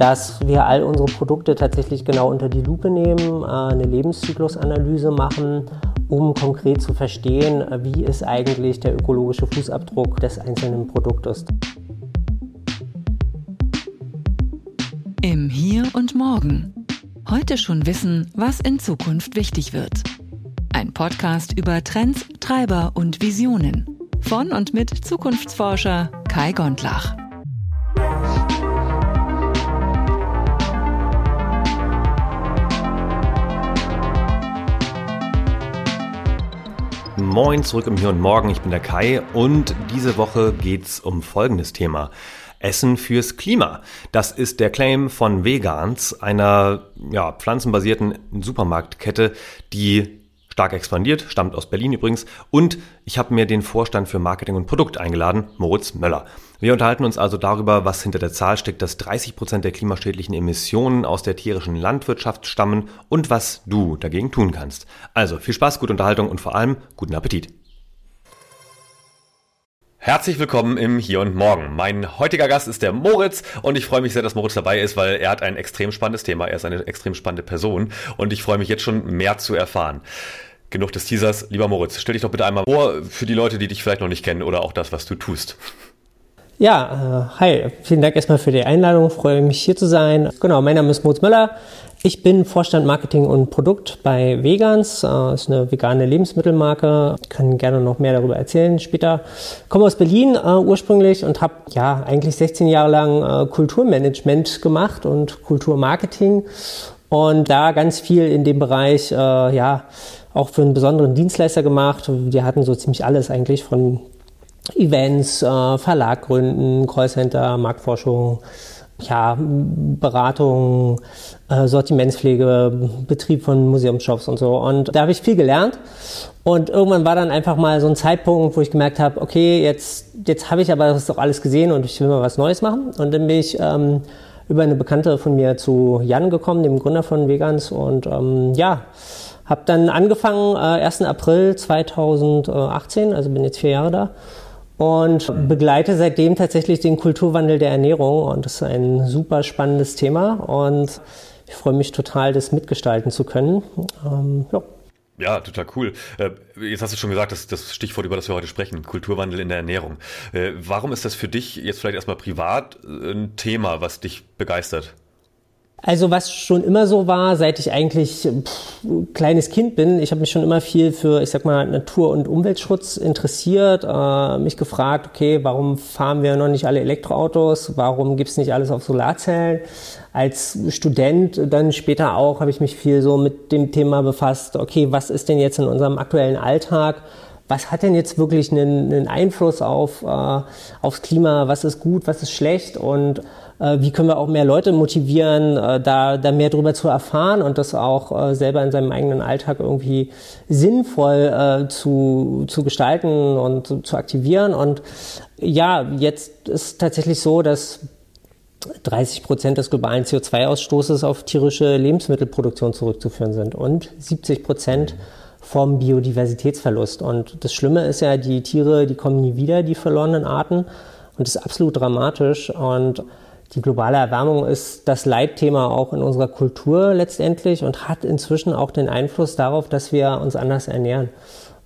dass wir all unsere Produkte tatsächlich genau unter die Lupe nehmen, äh, eine Lebenszyklusanalyse machen, um konkret zu verstehen, wie ist eigentlich der ökologische Fußabdruck des einzelnen Produktes. Im Hier und Morgen. Heute schon wissen, was in Zukunft wichtig wird. Ein Podcast über Trends, Treiber und Visionen. Von und mit Zukunftsforscher Kai Gondlach. Moin, zurück im Hier und Morgen. Ich bin der Kai und diese Woche geht's um folgendes Thema. Essen fürs Klima. Das ist der Claim von Vegans, einer ja, pflanzenbasierten Supermarktkette, die stark expandiert, stammt aus Berlin übrigens. Und ich habe mir den Vorstand für Marketing und Produkt eingeladen, Moritz Möller. Wir unterhalten uns also darüber, was hinter der Zahl steckt, dass 30 Prozent der klimaschädlichen Emissionen aus der tierischen Landwirtschaft stammen und was du dagegen tun kannst. Also viel Spaß, gute Unterhaltung und vor allem guten Appetit. Herzlich willkommen im Hier und Morgen. Mein heutiger Gast ist der Moritz und ich freue mich sehr, dass Moritz dabei ist, weil er hat ein extrem spannendes Thema. Er ist eine extrem spannende Person und ich freue mich jetzt schon mehr zu erfahren. Genug des Teasers. Lieber Moritz, stell dich doch bitte einmal vor für die Leute, die dich vielleicht noch nicht kennen oder auch das, was du tust. Ja, äh, hi, vielen Dank erstmal für die Einladung. freue mich hier zu sein. Genau, mein Name ist Moritz Müller. Ich bin Vorstand Marketing und Produkt bei Vegans. Das ist eine vegane Lebensmittelmarke. Ich kann gerne noch mehr darüber erzählen später. Ich komme aus Berlin äh, ursprünglich und habe ja eigentlich 16 Jahre lang äh, Kulturmanagement gemacht und Kulturmarketing und da ganz viel in dem Bereich äh, ja auch für einen besonderen Dienstleister gemacht. Wir hatten so ziemlich alles eigentlich von Events, äh, Verlag gründen, Callcenter, Marktforschung, ja, Beratung, äh, Sortimentspflege, Betrieb von Museumsshops und so. Und da habe ich viel gelernt. Und irgendwann war dann einfach mal so ein Zeitpunkt, wo ich gemerkt habe, okay, jetzt, jetzt habe ich aber das doch alles gesehen und ich will mal was Neues machen. Und dann bin ich ähm, über eine Bekannte von mir zu Jan gekommen, dem Gründer von Vegans. Und ähm, ja, habe dann angefangen, äh, 1. April 2018, also bin jetzt vier Jahre da und begleite seitdem tatsächlich den Kulturwandel der Ernährung und das ist ein super spannendes Thema und ich freue mich total, das mitgestalten zu können. Ähm, ja. Ja, total cool. Äh, jetzt hast du schon gesagt, das, das Stichwort, über das wir heute sprechen, Kulturwandel in der Ernährung. Äh, warum ist das für dich jetzt vielleicht erstmal privat ein Thema, was dich begeistert? Also was schon immer so war, seit ich eigentlich pff, kleines Kind bin, ich habe mich schon immer viel für, ich sag mal, Natur- und Umweltschutz interessiert, äh, mich gefragt, okay, warum fahren wir noch nicht alle Elektroautos, warum gibt's nicht alles auf Solarzellen? Als Student dann später auch habe ich mich viel so mit dem Thema befasst, okay, was ist denn jetzt in unserem aktuellen Alltag? was hat denn jetzt wirklich einen, einen Einfluss auf, äh, aufs Klima, was ist gut, was ist schlecht und äh, wie können wir auch mehr Leute motivieren, äh, da, da mehr drüber zu erfahren und das auch äh, selber in seinem eigenen Alltag irgendwie sinnvoll zu, zu gestalten und zu aktivieren. Und ja, jetzt ist tatsächlich so, dass 30 Prozent des globalen CO2-Ausstoßes auf tierische Lebensmittelproduktion zurückzuführen sind und 70 Prozent vom Biodiversitätsverlust. Und das Schlimme ist ja, die Tiere, die kommen nie wieder, die verlorenen Arten. Und das ist absolut dramatisch. Und die globale Erwärmung ist das Leitthema auch in unserer Kultur letztendlich und hat inzwischen auch den Einfluss darauf, dass wir uns anders ernähren.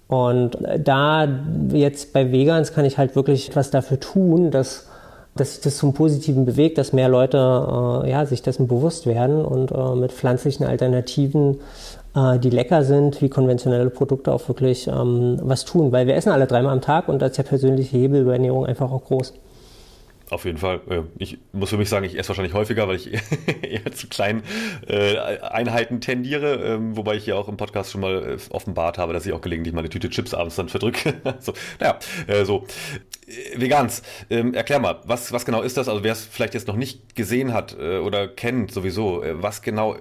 Und da jetzt bei Vegans kann ich halt wirklich etwas dafür tun, dass, dass sich das zum Positiven bewegt, dass mehr Leute äh, ja, sich dessen bewusst werden und äh, mit pflanzlichen Alternativen, äh, die lecker sind, wie konventionelle Produkte auch wirklich ähm, was tun. Weil wir essen alle dreimal am Tag und da ist der persönliche Hebel über Ernährung einfach auch groß. Auf jeden Fall. Äh, ich muss für mich sagen, ich esse wahrscheinlich häufiger, weil ich eher zu kleinen äh, Einheiten tendiere. Ähm, wobei ich ja auch im Podcast schon mal äh, offenbart habe, dass ich auch gelegentlich mal eine Tüte Chips abends dann verdrücke. so, naja, so. Vegans, ähm, erklär mal, was, was genau ist das? Also wer es vielleicht jetzt noch nicht gesehen hat oder kennt sowieso, was genau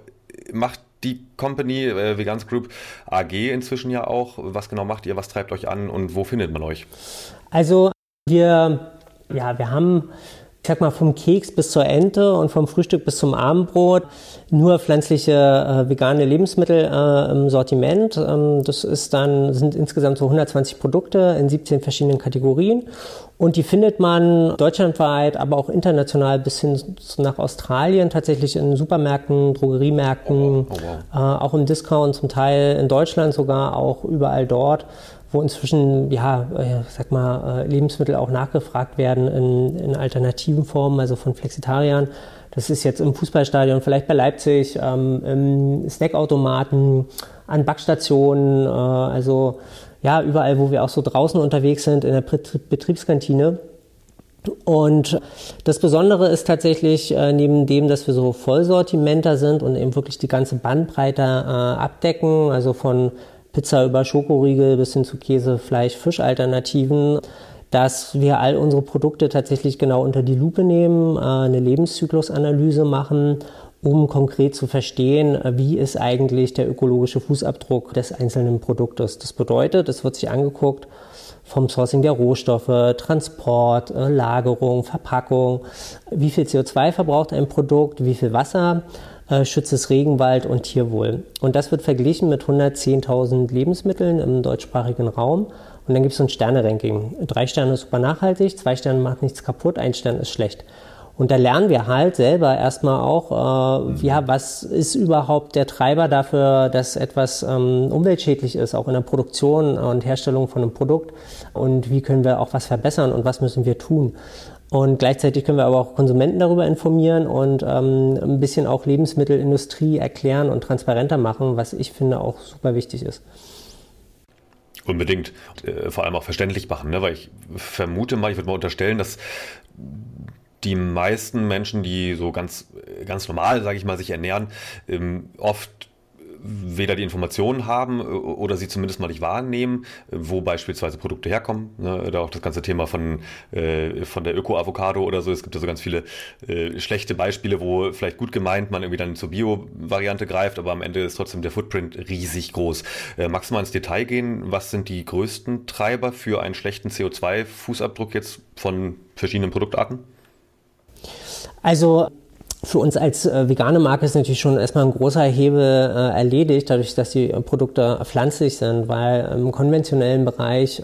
macht die Company, äh, Vegans Group AG inzwischen ja auch. Was genau macht ihr? Was treibt euch an und wo findet man euch? Also wir ja, wir haben, ich sag mal, vom Keks bis zur Ente und vom Frühstück bis zum Abendbrot nur pflanzliche äh, vegane Lebensmittel äh, im Sortiment. Ähm, das ist dann, sind insgesamt so 120 Produkte in 17 verschiedenen Kategorien. Und die findet man deutschlandweit, aber auch international bis hin nach Australien tatsächlich in Supermärkten, Drogeriemärkten, oh, wow. äh, auch im Discount zum Teil in Deutschland sogar auch überall dort, wo inzwischen, ja, äh, sag mal, äh, Lebensmittel auch nachgefragt werden in, in alternativen Formen, also von Flexitariern. Das ist jetzt im Fußballstadion, vielleicht bei Leipzig, ähm, im Snackautomaten, an Backstationen, äh, also ja, überall, wo wir auch so draußen unterwegs sind, in der Betriebskantine. Und das Besondere ist tatsächlich, äh, neben dem, dass wir so Vollsortimenter sind und eben wirklich die ganze Bandbreite abdecken, also von Pizza über Schokoriegel bis hin zu Käse, Fleisch, Fischalternativen, dass wir all unsere Produkte tatsächlich genau unter die Lupe nehmen, äh, eine Lebenszyklusanalyse machen um konkret zu verstehen, wie ist eigentlich der ökologische Fußabdruck des einzelnen Produktes. Das bedeutet, es wird sich angeguckt vom Sourcing der Rohstoffe, Transport, äh, Lagerung, Verpackung, wie viel CO2 verbraucht ein Produkt, wie viel Wasser äh, schützt es Regenwald und Tierwohl. Und das wird verglichen mit 110.000 Lebensmitteln im deutschsprachigen Raum. Und dann gibt es so ein Sterne-Ranking. Drei Sterne ist super nachhaltig, zwei Sterne macht nichts kaputt, ein Stern ist schlecht. Und da lernen wir halt selber erstmal auch, äh, ja, was ist überhaupt der Treiber dafür, dass etwas ähm, umweltschädlich ist, auch in der Produktion und Herstellung von einem Produkt. Und wie können wir auch was verbessern und was müssen wir tun. Und gleichzeitig können wir aber auch Konsumenten darüber informieren und ähm, ein bisschen auch Lebensmittelindustrie erklären und transparenter machen, was ich finde auch super wichtig ist. Unbedingt. Äh, vor allem auch verständlich machen, ne? weil ich vermute mal, ich würde mal unterstellen, dass die meisten Menschen, die so ganz, ganz normal, sage ich mal, sich ernähren, ähm, oft weder die Informationen haben äh, oder sie zumindest mal nicht wahrnehmen, wo beispielsweise Produkte herkommen. Ne? Da auch das ganze Thema von, äh, von der Öko-Avocado oder so. Es gibt ja so ganz viele äh, schlechte Beispiele, wo vielleicht gut gemeint man irgendwie dann zur Bio-Variante greift, aber am Ende ist trotzdem der Footprint riesig groß. Äh, magst du mal ins Detail gehen? Was sind die größten Treiber für einen schlechten CO2-Fußabdruck jetzt von verschiedenen Produktarten? Also für uns als äh, vegane Marke ist natürlich schon erstmal ein großer Hebel äh, erledigt, dadurch, dass die Produkte pflanzlich sind, weil im konventionellen Bereich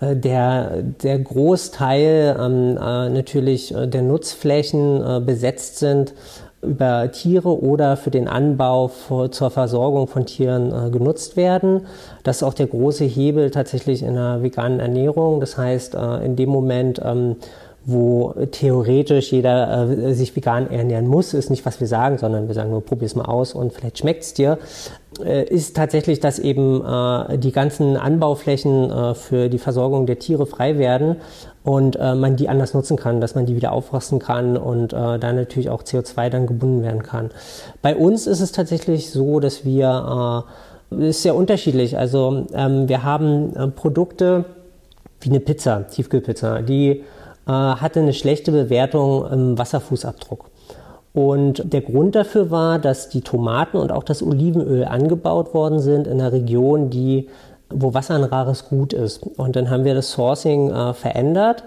äh, der, der Großteil ähm, äh, natürlich äh, der Nutzflächen äh, besetzt sind über Tiere oder für den Anbau für, zur Versorgung von Tieren genutzt werden. Das ist auch der große Hebel tatsächlich in der veganen Ernährung. Das heißt, in dem Moment ähm, wo theoretisch jeder äh, sich vegan ernähren muss, ist nicht, was wir sagen, sondern wir sagen nur, probier's mal aus und vielleicht schmeckt's dir, äh, ist tatsächlich, dass eben äh, die ganzen Anbauflächen äh, für die Versorgung der Tiere frei werden und äh, man die anders nutzen kann, dass man die wieder aufrasten kann und äh, dann natürlich auch CO2 dann gebunden werden kann. Bei uns ist es tatsächlich so, dass wir, ist sehr unterschiedlich, also ähm, wir haben Produkte wie eine Pizza, Tiefkühlpizza, die äh, hatte eine schlechte Bewertung im Wasserfußabdruck. Und der Grund dafür war, dass die Tomaten und auch das Olivenöl angebaut worden sind in einer Region, die, wo Wasser ein rares Gut ist. Und dann haben wir das Sourcing äh, verändert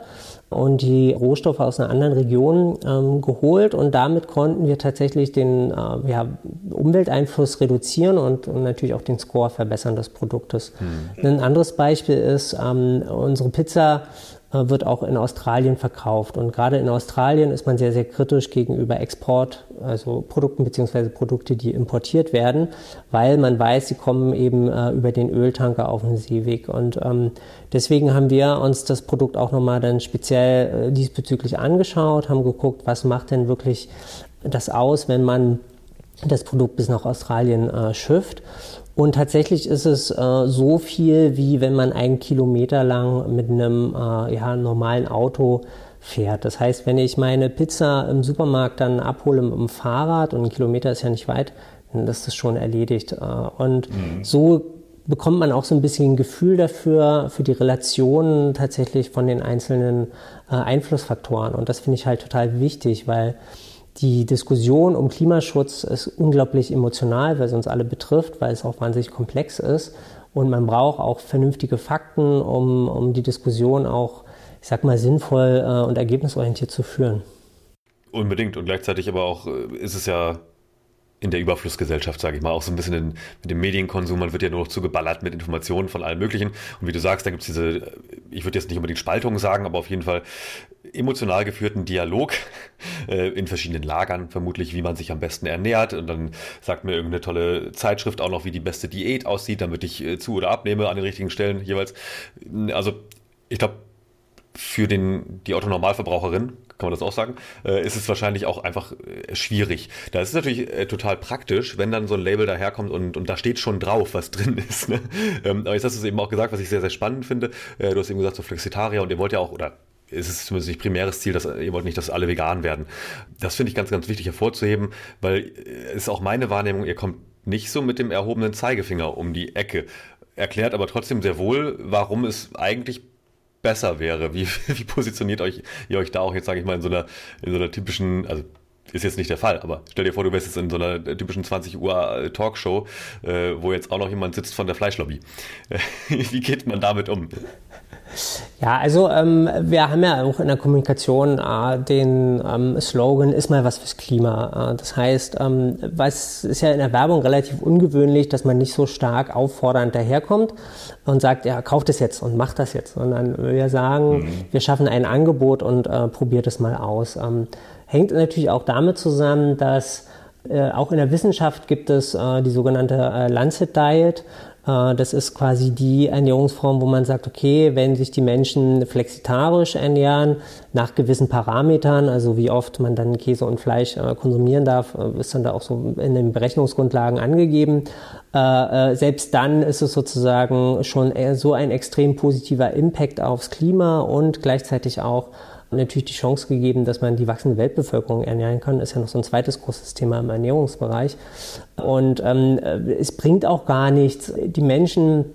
und die Rohstoffe aus einer anderen Region ähm, geholt und damit konnten wir tatsächlich den äh, ja, Umwelteinfluss reduzieren und, und, natürlich auch den Score verbessern des Produktes. Mhm. Ein anderes Beispiel ist ähm, unsere Pizza äh, wird auch in Australien verkauft. Und gerade in Australien ist man sehr, sehr kritisch gegenüber Export, also Produkten beziehungsweise Produkte, die importiert werden, weil man weiß, sie kommen eben äh, über den Öltanker auf den Seeweg. Und ähm, deswegen haben wir uns das Produkt auch nochmal dann speziell äh, diesbezüglich angeschaut, haben geguckt, was macht denn wirklich das aus, wenn man das Produkt bis nach Australien äh, schifft. Und tatsächlich ist es äh, so viel, wie wenn man einen Kilometer lang mit einem äh, ja, normalen Auto fährt. Das heißt, wenn ich meine Pizza im Supermarkt dann abhole mit dem Fahrrad und ein Kilometer ist ja nicht weit, dann ist das schon erledigt. Äh, und mhm. so bekommt man auch so ein bisschen ein Gefühl dafür, für die Relationen tatsächlich von den einzelnen äh, Einflussfaktoren. Und das finde ich halt total wichtig, weil die Diskussion um Klimaschutz ist unglaublich emotional, weil es uns alle betrifft, weil es auch wahnsinnig komplex ist. Und man braucht auch vernünftige Fakten, um, um die Diskussion auch, ich sag mal, sinnvoll äh, und ergebnisorientiert zu führen. Unbedingt. Und gleichzeitig aber auch äh, ist es ja in der Überflussgesellschaft, sage ich mal, auch so ein bisschen in, mit dem Medienkonsum, man wird ja nur noch zugeballert mit Informationen von allem Möglichen. Und wie du sagst, da gibt es diese, ich würde jetzt nicht unbedingt Spaltungen sagen, aber auf jeden Fall emotional geführten Dialog äh, in verschiedenen Lagern, vermutlich, wie man sich am besten ernährt. Und dann sagt mir irgendeine tolle Zeitschrift auch noch, wie die beste Diät aussieht, damit ich äh, zu oder abnehme an den richtigen Stellen jeweils. Also ich glaube, für den, die Autonormalverbraucherin, kann man das auch sagen, äh, ist es wahrscheinlich auch einfach äh, schwierig. Da ist es natürlich äh, total praktisch, wenn dann so ein Label daherkommt und, und da steht schon drauf, was drin ist. Ne? Ähm, aber jetzt hast du es eben auch gesagt, was ich sehr, sehr spannend finde. Äh, du hast eben gesagt, so Flexitarier und ihr wollt ja auch, oder ist es zumindest nicht primäres Ziel, dass ihr wollt nicht, dass alle vegan werden. Das finde ich ganz, ganz wichtig hervorzuheben, weil äh, es ist auch meine Wahrnehmung, ihr kommt nicht so mit dem erhobenen Zeigefinger um die Ecke, erklärt aber trotzdem sehr wohl, warum es eigentlich besser wäre. Wie, wie positioniert euch, ihr euch da auch jetzt, sage ich mal, in so einer, in so einer typischen, also ist jetzt nicht der Fall, aber stell dir vor, du wärst jetzt in so einer typischen 20 Uhr Talkshow, äh, wo jetzt auch noch jemand sitzt von der Fleischlobby. wie geht man damit um? Ja, also ähm, wir haben ja auch in der Kommunikation äh, den ähm, Slogan ist mal was fürs Klima. Äh, das heißt, ähm, was ist ja in der Werbung relativ ungewöhnlich, dass man nicht so stark auffordernd daherkommt und sagt, ja, kauft es jetzt und macht das jetzt, sondern wir sagen, mhm. wir schaffen ein Angebot und äh, probiert es mal aus. Hängt natürlich auch damit zusammen, dass äh, auch in der Wissenschaft gibt es äh, die sogenannte äh, Lancet Diet. Äh, das ist quasi die Ernährungsform, wo man sagt, okay, wenn sich die Menschen flexitarisch ernähren, nach gewissen Parametern, also wie oft man dann Käse und Fleisch äh, konsumieren darf, äh, ist dann da auch so in den Berechnungsgrundlagen angegeben. Selbst dann ist es sozusagen schon so ein extrem positiver Impact aufs Klima und gleichzeitig auch natürlich die Chance gegeben, dass man die wachsende Weltbevölkerung ernähren kann. Ist ja noch so ein zweites großes Thema im Ernährungsbereich. Und ähm, es bringt auch gar nichts. Die Menschen,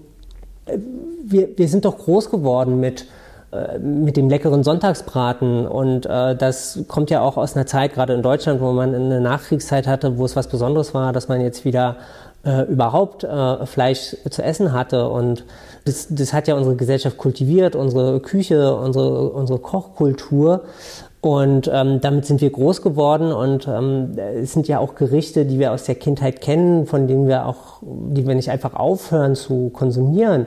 äh, wir, wir sind doch groß geworden mit äh, mit dem leckeren Sonntagsbraten. Und äh, das kommt ja auch aus einer Zeit, gerade in Deutschland, wo man eine Nachkriegszeit hatte, wo es was Besonderes war, dass man jetzt wieder äh, überhaupt äh, Fleisch zu essen hatte. Und das, das hat ja unsere Gesellschaft kultiviert, unsere Küche, unsere, unsere Kochkultur. Und ähm, damit sind wir groß geworden und ähm, es sind ja auch Gerichte, die wir aus der Kindheit kennen, von denen wir auch, die wir nicht einfach aufhören zu konsumieren.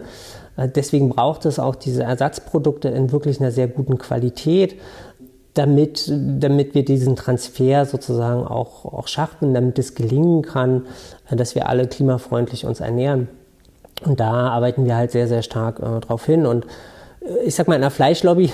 Äh, deswegen braucht es auch diese Ersatzprodukte in wirklich einer sehr guten Qualität damit, damit wir diesen Transfer sozusagen auch, auch schaffen, damit es gelingen kann, äh, dass wir alle klimafreundlich uns ernähren. Und da arbeiten wir halt sehr, sehr stark äh, drauf hin. Und äh, ich sag mal, in der Fleischlobby,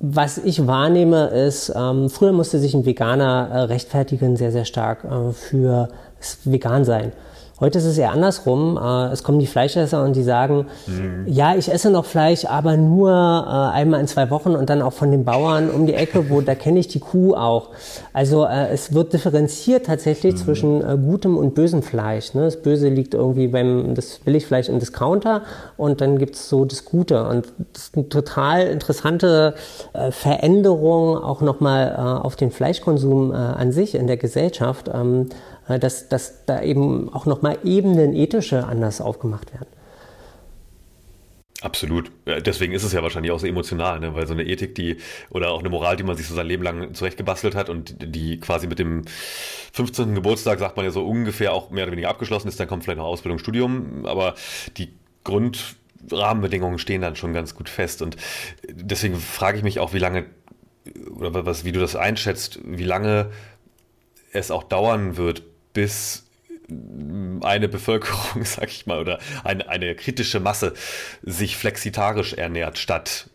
was ich wahrnehme, ist, ähm, früher musste sich ein Veganer äh, rechtfertigen sehr, sehr stark äh, für das Vegan-Sein. Heute ist es eher andersrum. Äh, es kommen die Fleischesser und die sagen, mhm. ja, ich esse noch Fleisch, aber nur äh, einmal in zwei Wochen und dann auch von den Bauern um die Ecke, wo da kenne ich die Kuh auch. Also äh, es wird differenziert tatsächlich mhm. zwischen gutem und bösem Fleisch. Ne? Das Böse liegt irgendwie beim das Billigfleisch im Discounter und dann gibt es so das Gute. Und das ist eine total interessante Veränderung auch nochmal auf den Fleischkonsum an sich in der Gesellschaft. Äh, dass, dass da eben auch nochmal Ebenen ethische anders aufgemacht werden. Absolut. Deswegen ist es ja wahrscheinlich auch so emotional, ne? weil so eine Ethik, die oder auch eine Moral, die man sich so sein Leben lang zurechtgebastelt hat und die quasi mit dem 15. Geburtstag, sagt man ja so ungefähr auch mehr oder weniger abgeschlossen ist, dann kommt vielleicht noch Ausbildung, Studium, aber die Grundrahmenbedingungen stehen dann schon ganz gut fest und deswegen frage ich mich auch, wie lange oder was, wie du das einschätzt, wie lange es auch dauern wird, bis eine Bevölkerung, sag ich mal, oder eine, eine kritische Masse sich flexitarisch ernährt, statt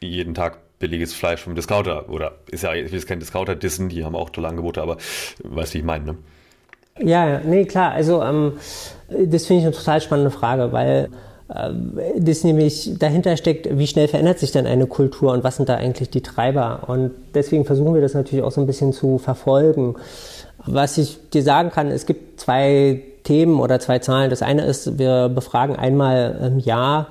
jeden Tag billiges Fleisch vom Discounter. Oder ist ja, ich jetzt kein Discounter dissen, die haben auch tolle Angebote, aber weißt wie ich meine, ne? Ja, nee, klar. Also ähm, das finde ich eine total spannende Frage, weil äh, das nämlich dahinter steckt, wie schnell verändert sich denn eine Kultur und was sind da eigentlich die Treiber? Und deswegen versuchen wir das natürlich auch so ein bisschen zu verfolgen. Was ich dir sagen kann, es gibt zwei Themen oder zwei Zahlen. Das eine ist, wir befragen einmal im Jahr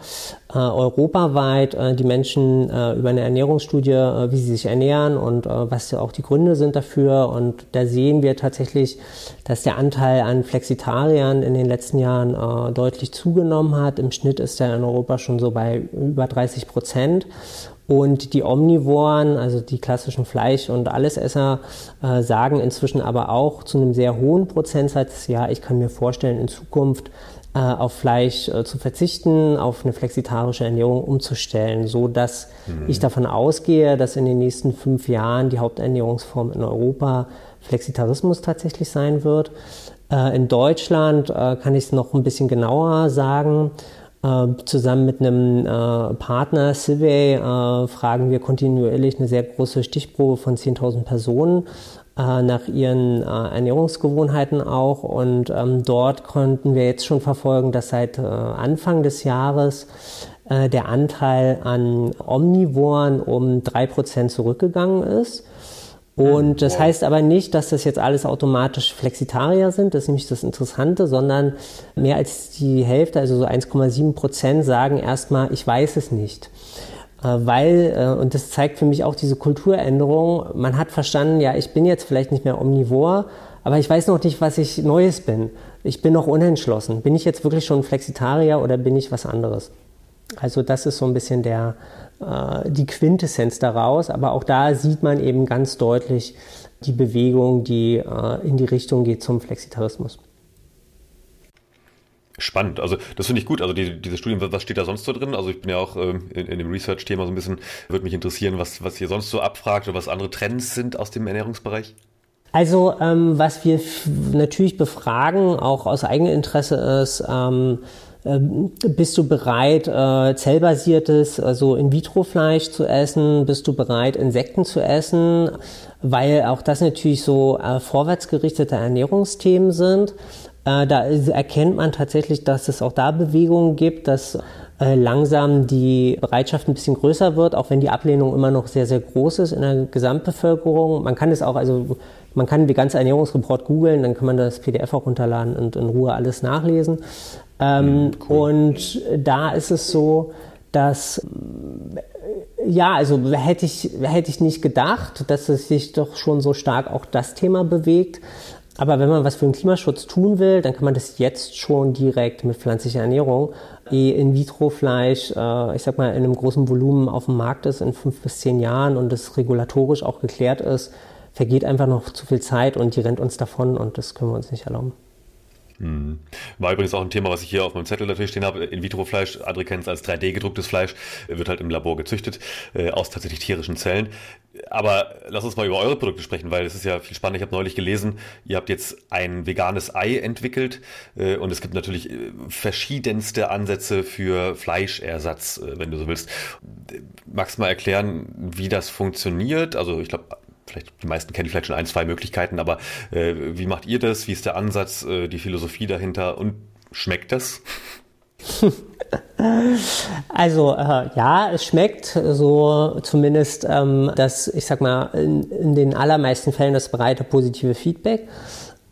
äh, europaweit äh, die Menschen äh, über eine Ernährungsstudie, äh, wie sie sich ernähren und äh, was auch die Gründe sind dafür. Und da sehen wir tatsächlich, dass der Anteil an Flexitariern in den letzten Jahren äh, deutlich zugenommen hat. Im Schnitt ist er in Europa schon so bei über 30 Prozent. Und die Omnivoren, also die klassischen Fleisch- und Allesesser, äh, sagen inzwischen aber auch zu einem sehr hohen Prozentsatz, ja, ich kann mir vorstellen, in Zukunft äh, auf Fleisch äh, zu verzichten, auf eine flexitarische Ernährung umzustellen, so dass mhm. ich davon ausgehe, dass in den nächsten fünf Jahren die Haupternährungsform in Europa Flexitarismus tatsächlich sein wird. Äh, in Deutschland äh, kann ich es noch ein bisschen genauer sagen. Äh, zusammen mit einem äh, Partner, Civey, äh, fragen wir kontinuierlich eine sehr große Stichprobe von 10.000 Personen nach ihren Ernährungsgewohnheiten auch. Und ähm, dort konnten wir jetzt schon verfolgen, dass seit Anfang des Jahres der Anteil an Omnivoren um 3% zurückgegangen ist. Und das heißt aber nicht, dass das jetzt alles automatisch Flexitarier sind, das ist nämlich das Interessante, sondern mehr als die Hälfte, also so 1,7 Prozent, sagen erstmal, ich weiß es nicht. Äh, weil, äh, und das zeigt für mich auch diese Kulturänderung, man hat verstanden, ja, ich bin jetzt vielleicht nicht mehr omnivor, aber ich weiß noch nicht, was ich Neues bin. Ich bin noch unentschlossen. Bin ich jetzt wirklich schon Flexitarier oder bin ich was anderes? Also das ist so ein bisschen der, die Quintessenz daraus. Aber auch da sieht man eben ganz deutlich die Bewegung, die äh, in die Richtung geht zum Flexitarismus. Spannend, also das finde ich gut. Also die, diese Studien, was steht da sonst so drin? Also ich bin ja auch ähm, in, in, dem Research-Thema so ein bisschen, würde mich interessieren, was, was ihr sonst so abfragt oder was andere Trends sind aus dem Ernährungsbereich. Also ähm, was wir natürlich befragen, auch aus eigenem Interesse ist, ähm, bist du bereit, äh, zellbasiertes, also In-vitro-Fleisch zu essen? Bist du bereit, Insekten zu essen? Weil auch das natürlich so äh, vorwärtsgerichtete Ernährungsthemen sind. Äh, da erkennt man tatsächlich, dass es auch da Bewegungen gibt, dass äh, langsam die Bereitschaft ein bisschen größer wird, auch wenn die Ablehnung immer noch sehr, sehr groß ist in der Gesamtbevölkerung. Man kann es auch, also man kann die ganze Ernährungsreport googeln, dann kann man das PDF auch runterladen und in Ruhe alles nachlesen. Ähm, mhm, cool. Und da ist es so, dass ja, also hätte ich, hätte ich nicht gedacht, dass es sich doch schon so stark auch das Thema bewegt. Aber wenn man was für den Klimaschutz tun will, dann kann man das jetzt schon direkt mit pflanzlicher Ernährung. Eh In-vitro-Fleisch, äh, ich sag mal, in einem großen Volumen auf dem Markt ist in fünf bis zehn Jahren und es regulatorisch auch geklärt ist, vergeht einfach noch zu viel Zeit und die rennt uns davon und das können wir uns nicht erlauben. Mhm. War übrigens auch ein Thema, was ich hier auf meinem Zettel natürlich stehen habe. In-vitro-Fleisch, es als 3D-gedrucktes Fleisch, wird halt im Labor gezüchtet, äh, aus tatsächlich tierischen Zellen. Aber lass uns mal über eure Produkte sprechen, weil es ist ja viel spannend. Ich habe neulich gelesen, ihr habt jetzt ein veganes Ei entwickelt äh, und es gibt natürlich äh, verschiedenste Ansätze für Fleischersatz, äh, wenn du so willst. Magst du mal erklären, wie das funktioniert? Also ich glaube, vielleicht die meisten kennen vielleicht schon ein, zwei Möglichkeiten, aber äh, wie macht ihr das? Wie ist der Ansatz, äh, die Philosophie dahinter und schmeckt das? Also äh, ja, es schmeckt so zumindest, ähm, dass ich sag mal in, in, den allermeisten Fällen das breite positive Feedback.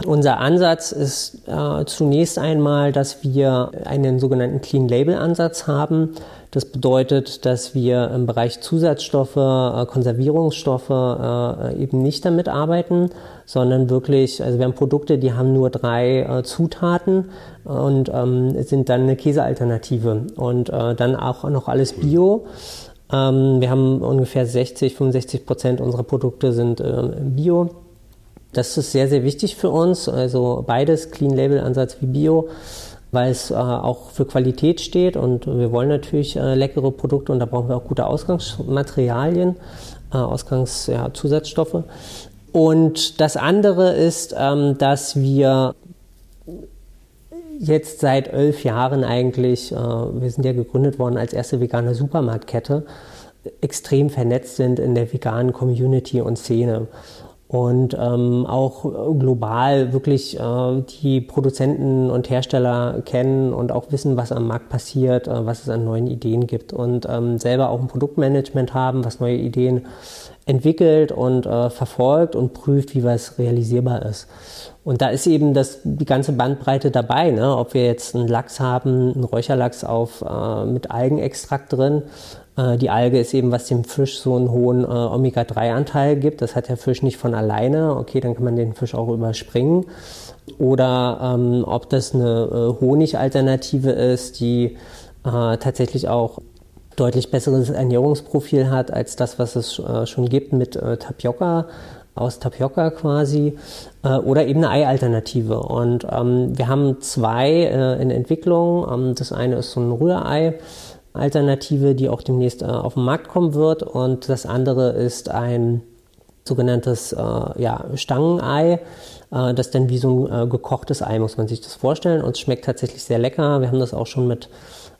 Unser Ansatz ist äh, zunächst einmal, dass wir einen sogenannten Clean Label Ansatz haben. Das bedeutet, dass wir im Bereich Zusatzstoffe, äh, Konservierungsstoffe äh, eben nicht damit arbeiten, sondern wirklich, also wir haben Produkte, die haben nur drei äh, Zutaten und ähm, sind dann eine Käsealternative und dann auch noch alles Bio. Ähm, wir haben ungefähr 60, 65 Prozent unserer Produkte sind Bio. Das ist sehr, sehr wichtig für uns. Also beides, Clean Label Ansatz wie Bio weil es äh, auch für Qualität steht und wir wollen natürlich äh, leckere Produkte und da brauchen wir auch gute Ausgangsmaterialien, äh, Ausgangszusatzstoffe. Ja, und das andere ist, ähm, dass wir jetzt seit elf Jahren eigentlich, äh, wir sind ja gegründet worden als erste vegane Supermarktkette, extrem vernetzt sind in der veganen Community und Szene und ähm, auch global wirklich äh, die Produzenten und Hersteller kennen und auch wissen, was am Markt passiert, äh, was es an neuen Ideen gibt und ähm, selber auch ein Produktmanagement haben, was neue Ideen entwickelt und äh, verfolgt und prüft, wie was realisierbar ist. Und da ist eben das, die ganze Bandbreite dabei, ne? ob wir jetzt einen Lachs haben, einen Räucherlachs auf, äh, mit Algenextrakt drin die Alge ist eben, was dem Fisch so einen hohen äh, Omega-3-Anteil gibt. Das hat der Fisch nicht von alleine. Okay, dann kann man den Fisch auch überspringen. Oder ähm, ob das eine äh, Honigalternative ist, die äh, tatsächlich auch deutlich besseres Ernährungsprofil hat als das, was es äh, schon gibt mit äh, Tapioca aus Tapioca quasi äh, oder eben eine Ei-Alternative. Und ähm, wir haben zwei äh, in Entwicklung. Ähm, das eine ist so ein Rührei. Alternative, die auch demnächst äh, auf den Markt kommen wird. Und das andere ist ein sogenanntes äh, ja, Stangenei. Äh, das dann wie so ein äh, gekochtes Ei, muss man sich das vorstellen. Und es schmeckt tatsächlich sehr lecker. Wir haben das auch schon mit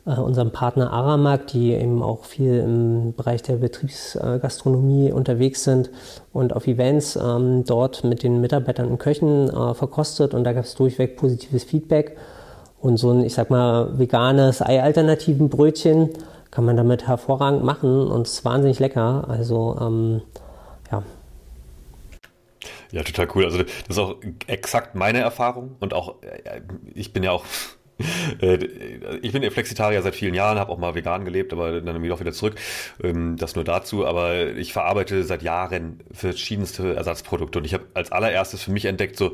äh, unserem Partner Aramak, die eben auch viel im Bereich der Betriebsgastronomie unterwegs sind und auf Events ähm, dort mit den Mitarbeitern und Köchen äh, verkostet und da gab es durchweg positives Feedback. Und so ein, ich sag mal, veganes Ei-alternativen Brötchen kann man damit hervorragend machen und ist wahnsinnig lecker. Also ähm, ja, ja, total cool. Also das ist auch exakt meine Erfahrung und auch äh, ich bin ja auch äh, ich bin Flexitarier seit vielen Jahren, habe auch mal vegan gelebt, aber dann wieder auch wieder zurück. Ähm, das nur dazu. Aber ich verarbeite seit Jahren verschiedenste Ersatzprodukte und ich habe als allererstes für mich entdeckt, so,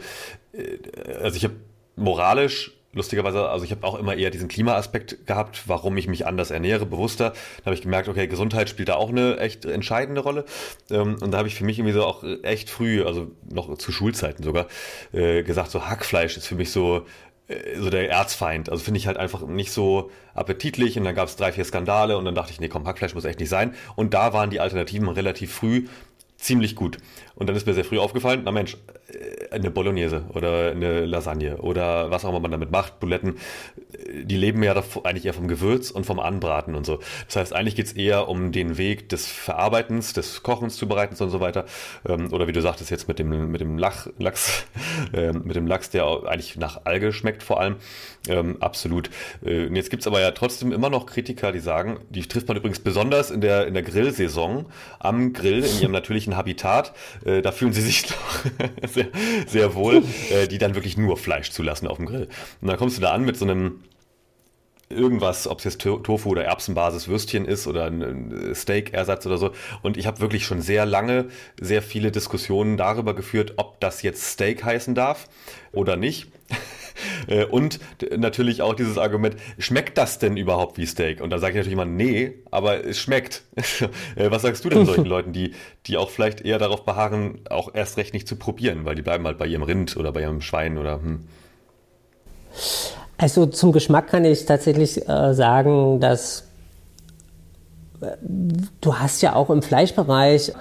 äh, also ich habe moralisch lustigerweise, also ich habe auch immer eher diesen Klimaaspekt gehabt, warum ich mich anders ernähre, bewusster. Da habe ich gemerkt, okay, Gesundheit spielt da auch eine echt entscheidende Rolle. Ähm, und da habe ich für mich irgendwie so auch echt früh, also noch zu Schulzeiten sogar, gesagt, so Hackfleisch ist für mich so äh, so der Erzfeind. Also finde ich halt einfach nicht so appetitlich und dann gab es drei, vier Skandale und dann dachte ich, nee, komm, Hackfleisch muss echt nicht sein. Und da waren die Alternativen relativ früh ziemlich gut. Und dann ist mir sehr früh aufgefallen, na Mensch, äh, eine Bolognese oder eine Lasagne oder was auch immer man damit macht, Buletten, äh, die leben ja eigentlich eher vom Gewürz und vom Anbraten und so. Das heißt, eigentlich geht's eher um den Weg des Verarbeitens, des Kochens, Zubereitens und so weiter. Ähm, oder wie du sagtest jetzt mit dem, mit dem Lach, Lachs, ähm, mit dem Lachs, der eigentlich nach Alge schmeckt vor allem. Ähm, absolut. Äh, jetzt gibt's aber ja trotzdem immer noch Kritiker, die sagen, die trifft man übrigens besonders in der, in der Grillsaison am Grill, in ihrem natürlichen Habitat. Da fühlen sie sich doch sehr, sehr wohl, äh, die dann wirklich nur Fleisch zulassen auf dem Grill. Und dann kommst du da an mit so einem irgendwas, ob es jetzt Tofu oder Erbsenbasis Würstchen ist oder ein Steak-Ersatz oder so. Und ich habe wirklich schon sehr lange sehr viele Diskussionen darüber geführt, ob das jetzt Steak heißen darf oder nicht. Äh, und natürlich auch dieses Argument, schmeckt das denn überhaupt wie Steak? Und da sage ich natürlich immer, nee, aber es schmeckt. Äh, was sagst du denn solchen Leuten, die, die auch vielleicht eher darauf beharren, auch erst recht nicht zu probieren, weil die bleiben halt bei ihrem Rind oder bei ihrem Schwein oder hm. Also zum Geschmack kann ich tatsächlich äh, sagen, dass äh, du hast ja auch im Fleischbereich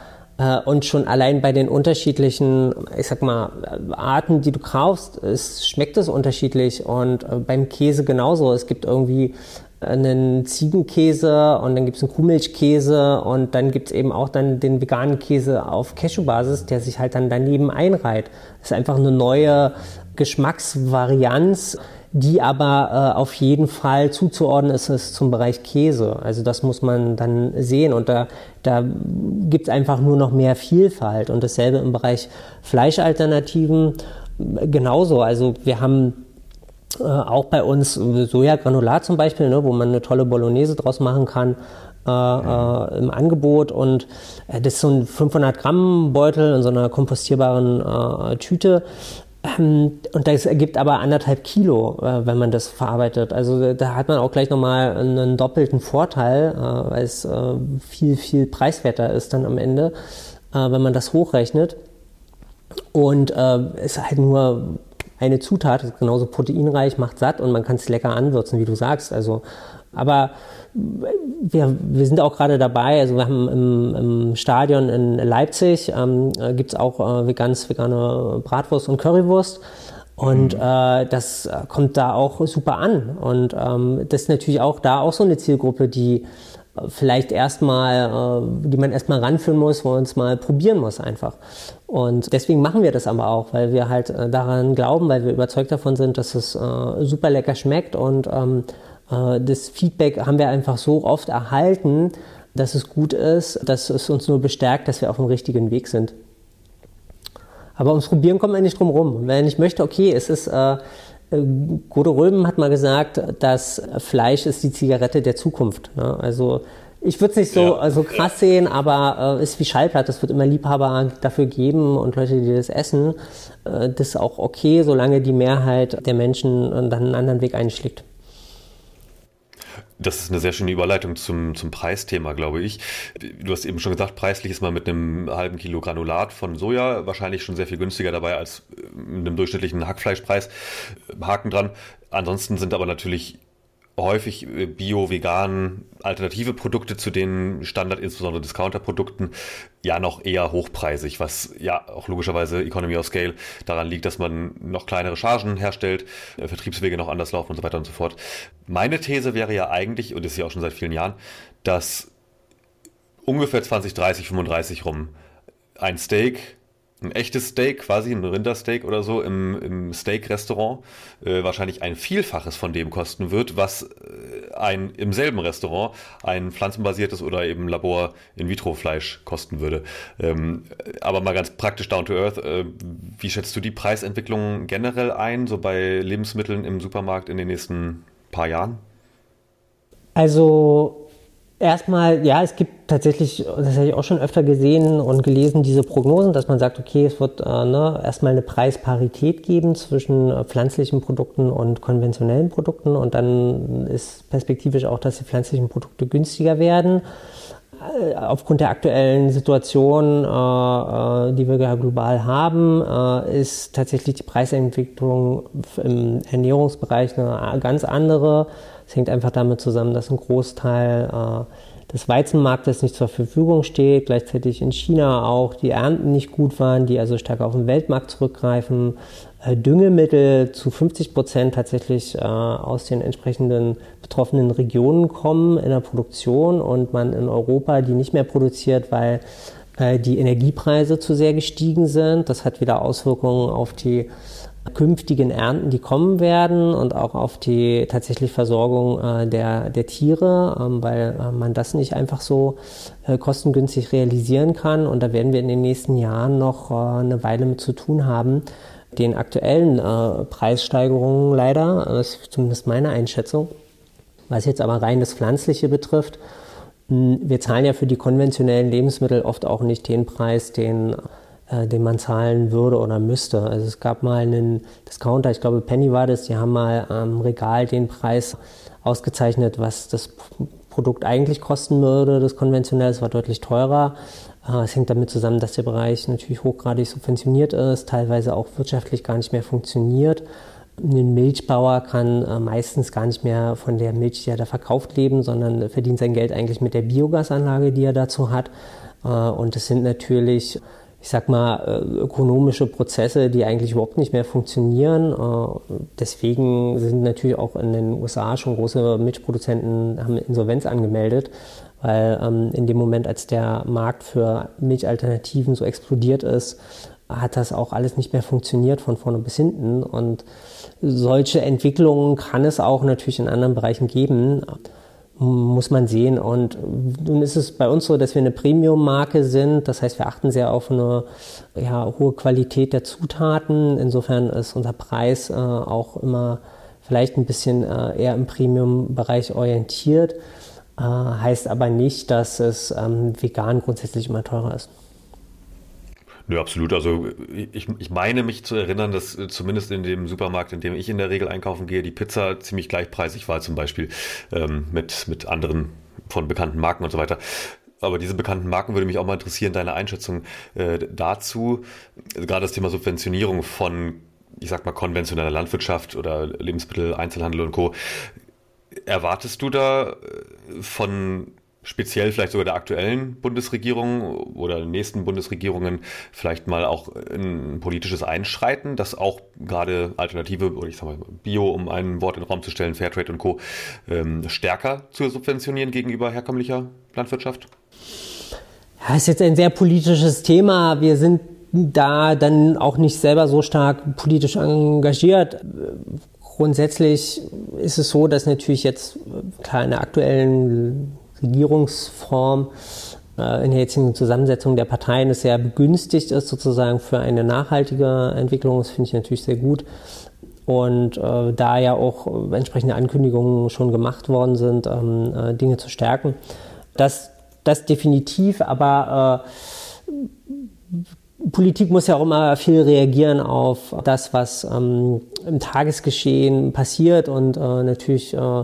und schon allein bei den unterschiedlichen, ich sag mal, Arten, die du kaufst, es schmeckt es unterschiedlich. Und äh, beim Käse genauso. Es gibt irgendwie einen Ziegenkäse und dann gibt es einen Kuhmilchkäse und dann gibt es eben auch dann den veganen Käse auf Cashewbasis, der sich halt dann daneben einreiht. Das ist einfach eine neue Geschmacksvarianz die aber äh, auf jeden Fall zuzuordnen ist es zum Bereich Käse. Also das muss man dann sehen und da, da gibt es einfach nur noch mehr Vielfalt und dasselbe im Bereich Fleischalternativen genauso. Also wir haben äh, auch bei uns Sojagranulat zum Beispiel, ne, wo man eine tolle Bolognese draus machen kann. Äh, äh, im Angebot und äh, das ist so ein 500 Gramm Beutel in so einer kompostierbaren äh, Tüte und das ergibt aber anderthalb Kilo, äh, wenn man das verarbeitet. Also da hat man auch gleich nochmal einen doppelten Vorteil, äh, weil es äh, viel, viel preiswerter ist dann am Ende, wenn man das hochrechnet. Und es ist halt nur eine Zutat, ist genauso proteinreich, macht satt und man kann es lecker anwürzen, wie du sagst. Also, aber wir, wir sind auch gerade dabei, also wir haben im, im Stadion in Leipzig, ähm, gibt es auch äh, ganz vegane Bratwurst und Currywurst. Und mhm. äh, das kommt da auch super an. Und ähm, das ist natürlich auch da auch so eine Zielgruppe, die äh, vielleicht erstmal, äh, die man erstmal ranführen muss, wo man es mal probieren muss einfach. Und deswegen machen wir das aber auch, weil wir halt äh, daran glauben, weil wir überzeugt davon sind, dass es äh, super lecker schmeckt und ähm, äh, das Feedback haben wir einfach so oft erhalten, dass es gut ist, dass es uns nur bestärkt, dass wir auf dem richtigen Weg sind. Aber ums Probieren kommt man nicht drum rum. Wenn ich möchte, okay, es ist, äh, Gode Röben hat mal gesagt, dass Fleisch ist die Zigarette der Zukunft. Ne? Also ich würde es nicht so ja, also krass sehen, aber äh, ist wie Schallplatte. Es wird immer Liebhaber dafür geben und Leute, die das essen. Äh, das ist auch okay, solange die Mehrheit der Menschen dann einen anderen Weg einschlägt. Das ist eine sehr schöne Überleitung zum, zum Preisthema, glaube ich. Du hast eben schon gesagt, preislich ist man mit einem halben Kilo Granulat von Soja wahrscheinlich schon sehr viel günstiger dabei als mit einem durchschnittlichen Hackfleischpreis. Haken dran. Ansonsten sind aber natürlich häufig äh, bio, vegan, alternative Produkte zu den Standard, insbesondere Discounter-Produkten, ja noch eher hochpreisig, was ja auch logischerweise Economy of Scale daran liegt, dass man noch kleinere Chargen herstellt, äh, Vertriebswege noch anders laufen und so weiter und so fort. Meine These wäre ja eigentlich, und das ist ja auch schon seit vielen Jahren, dass ungefähr 20, 30, 35 rum ein Steak ein echtes Steak, quasi ein Rindersteak oder so im, im Steak-Restaurant äh, wahrscheinlich ein Vielfaches von dem kosten wird, was äh, ein im selben Restaurant ein pflanzenbasiertes oder eben Labor In-vitro-Fleisch kosten würde. Ähm, aber mal ganz praktisch down to earth, äh, wie schätzt du die Preisentwicklung generell ein, so bei Lebensmitteln im Supermarkt in den nächsten paar Jahren? Also Erstmal, ja, es gibt tatsächlich, das habe ich auch schon öfter gesehen und gelesen, diese Prognosen, dass man sagt, okay, es wird äh, ne, erstmal eine Preisparität geben zwischen äh, pflanzlichen Produkten und konventionellen Produkten und dann ist perspektivisch auch, dass die pflanzlichen Produkte günstiger werden. Äh, aufgrund der aktuellen Situation, äh, äh, die wir global haben, ist tatsächlich die Preisentwicklung im Ernährungsbereich eine ganz andere. Es hängt einfach damit zusammen, dass ein Großteil des Weizenmarktes nicht zur Verfügung steht, gleichzeitig in China auch die Ernten nicht gut waren, die also stärker auf den Weltmarkt zurückgreifen, Düngemittel zu 50 Prozent tatsächlich äh, aus den entsprechenden betroffenen Regionen kommen in der Produktion und man in Europa die nicht mehr produziert, weil äh, die Energiepreise zu sehr gestiegen sind. Das hat wieder Auswirkungen auf die künftigen Ernten, die kommen werden und auch auf die tatsächliche Versorgung äh, der, der Tiere, ähm, weil äh, man das nicht einfach so äh, kostengünstig realisieren kann. Und da werden wir in den nächsten Jahren noch äh, eine Weile mit zu tun haben. Den aktuellen äh, Preissteigerungen leider, das ist zumindest meine Einschätzung. Was jetzt aber rein das Pflanzliche betrifft, wir zahlen ja für die konventionellen Lebensmittel oft auch nicht den Preis, den äh, den man zahlen würde oder müsste. Also es gab mal einen Discounter, ich glaube Penny war das, die haben mal am Regal den Preis ausgezeichnet, was das Produkt eigentlich kosten würde, das konventionell, es war deutlich teurer. Äh, es hängt damit zusammen, dass der Bereich natürlich hochgradig subventioniert ist, teilweise auch wirtschaftlich gar nicht mehr funktioniert. Ein Milchbauer kann äh, meistens gar nicht mehr von der Milch, die er da verkauft, leben, sondern verdient sein Geld eigentlich mit der Biogasanlage, die er dazu hat. Und es sind natürlich ich sag mal, äh, ökonomische Prozesse, die eigentlich überhaupt nicht mehr funktionieren. Äh, deswegen sind natürlich auch in den USA schon große Milchproduzenten haben Insolvenz angemeldet, weil ähm, in dem Moment, als der Markt für Milchalternativen so explodiert ist, hat das auch alles nicht mehr funktioniert von vorne bis hinten. Und solche Entwicklungen kann es auch natürlich in anderen Bereichen geben muss man sehen. Und nun ist es bei uns so, dass wir eine Premium-Marke sind. Das heißt, wir achten sehr auf eine ja, hohe Qualität der Zutaten. Insofern ist unser Preis äh, auch immer vielleicht ein bisschen äh, eher im Premium-Bereich orientiert. Äh, heißt aber nicht, dass es ähm, vegan grundsätzlich immer teurer ist. Nö, absolut. Also ich, ich meine mich zu erinnern, dass äh, zumindest in dem Supermarkt, in dem ich in der Regel einkaufen gehe, die Pizza ziemlich gleichpreisig war, zum Beispiel ähm, mit, mit anderen von bekannten Marken und so weiter. Aber diese bekannten Marken würde mich auch mal interessieren, deine Einschätzung äh, dazu. Gerade das Thema Subventionierung von, ich sag mal, konventioneller Landwirtschaft oder Lebensmittel, Einzelhandel und Co. Erwartest du da äh, von speziell vielleicht sogar der aktuellen Bundesregierung oder nächsten Bundesregierungen vielleicht mal auch ein politisches Einschreiten, das auch gerade Alternative oder ich sag mal Bio, um ein Wort in den Raum zu stellen, Fairtrade und Co. Ähm, stärker zu subventionieren gegenüber herkömmlicher Landwirtschaft? Ja, ist jetzt ein sehr politisches Thema. Wir sind da dann auch nicht selber so stark politisch engagiert. Grundsätzlich ist es so, dass natürlich jetzt klar in der aktuellen Regierungsform äh, in der jetzigen Zusammensetzung der Parteien es sehr begünstigt ist, sozusagen für eine nachhaltige Entwicklung. Das finde ich natürlich sehr gut. Und äh, da ja auch entsprechende Ankündigungen schon gemacht worden sind, ähm, äh, Dinge zu stärken. Das, das definitiv, aber äh, Politik muss ja auch immer viel reagieren auf das, was ähm, im Tagesgeschehen passiert und äh, natürlich äh,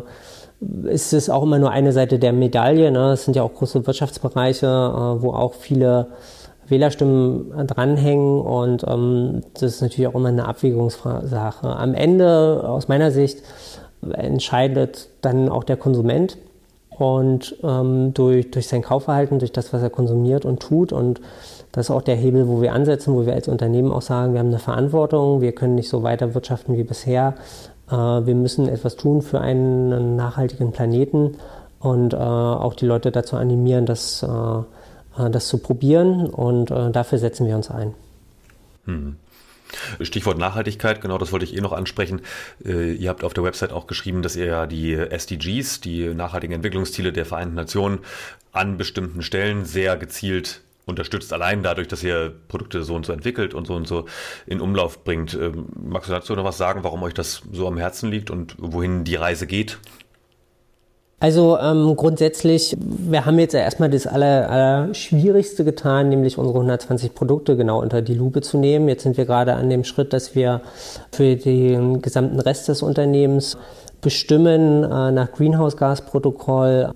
ist es auch immer nur eine Seite der Medaille. Ne? Es sind ja auch große Wirtschaftsbereiche, äh, wo auch viele Wählerstimmen dranhängen und ähm, das ist natürlich auch immer eine Abwägungssache. Am Ende, aus meiner Sicht, entscheidet dann auch der Konsument und ähm, durch, durch sein Kaufverhalten, durch das, was er konsumiert und tut und das ist auch der Hebel, wo wir ansetzen, wo wir als Unternehmen auch sagen, wir haben eine Verantwortung, wir können nicht so weiter wirtschaften wie bisher, äh, wir müssen etwas tun für einen nachhaltigen Planeten und äh, auch die Leute dazu animieren, das, äh, äh das zu probieren und äh, dafür setzen wir uns ein. Hm. Stichwort Nachhaltigkeit, genau das wollte ich eh noch ansprechen. Äh, ihr habt auf der Website auch geschrieben, dass ihr ja die SDGs, die nachhaltigen Entwicklungsziele der Vereinten Nationen, an bestimmten Stellen sehr gezielt unterstützt, allein dadurch, dass ihr Produkte so und so entwickelt und so und so in Umlauf bringt. Ähm, magst du dazu noch was sagen, warum euch das so am Herzen liegt und wohin die Reise geht? Also ähm, grundsätzlich, wir haben jetzt ja erstmal das aller, aller getan, nämlich unsere 120 Produkte genau unter die Lupe zu nehmen. Jetzt sind wir gerade an dem Schritt, dass wir für den gesamten Rest des Unternehmens bestimmen äh, nach Greenhouse-Gas-Protokoll,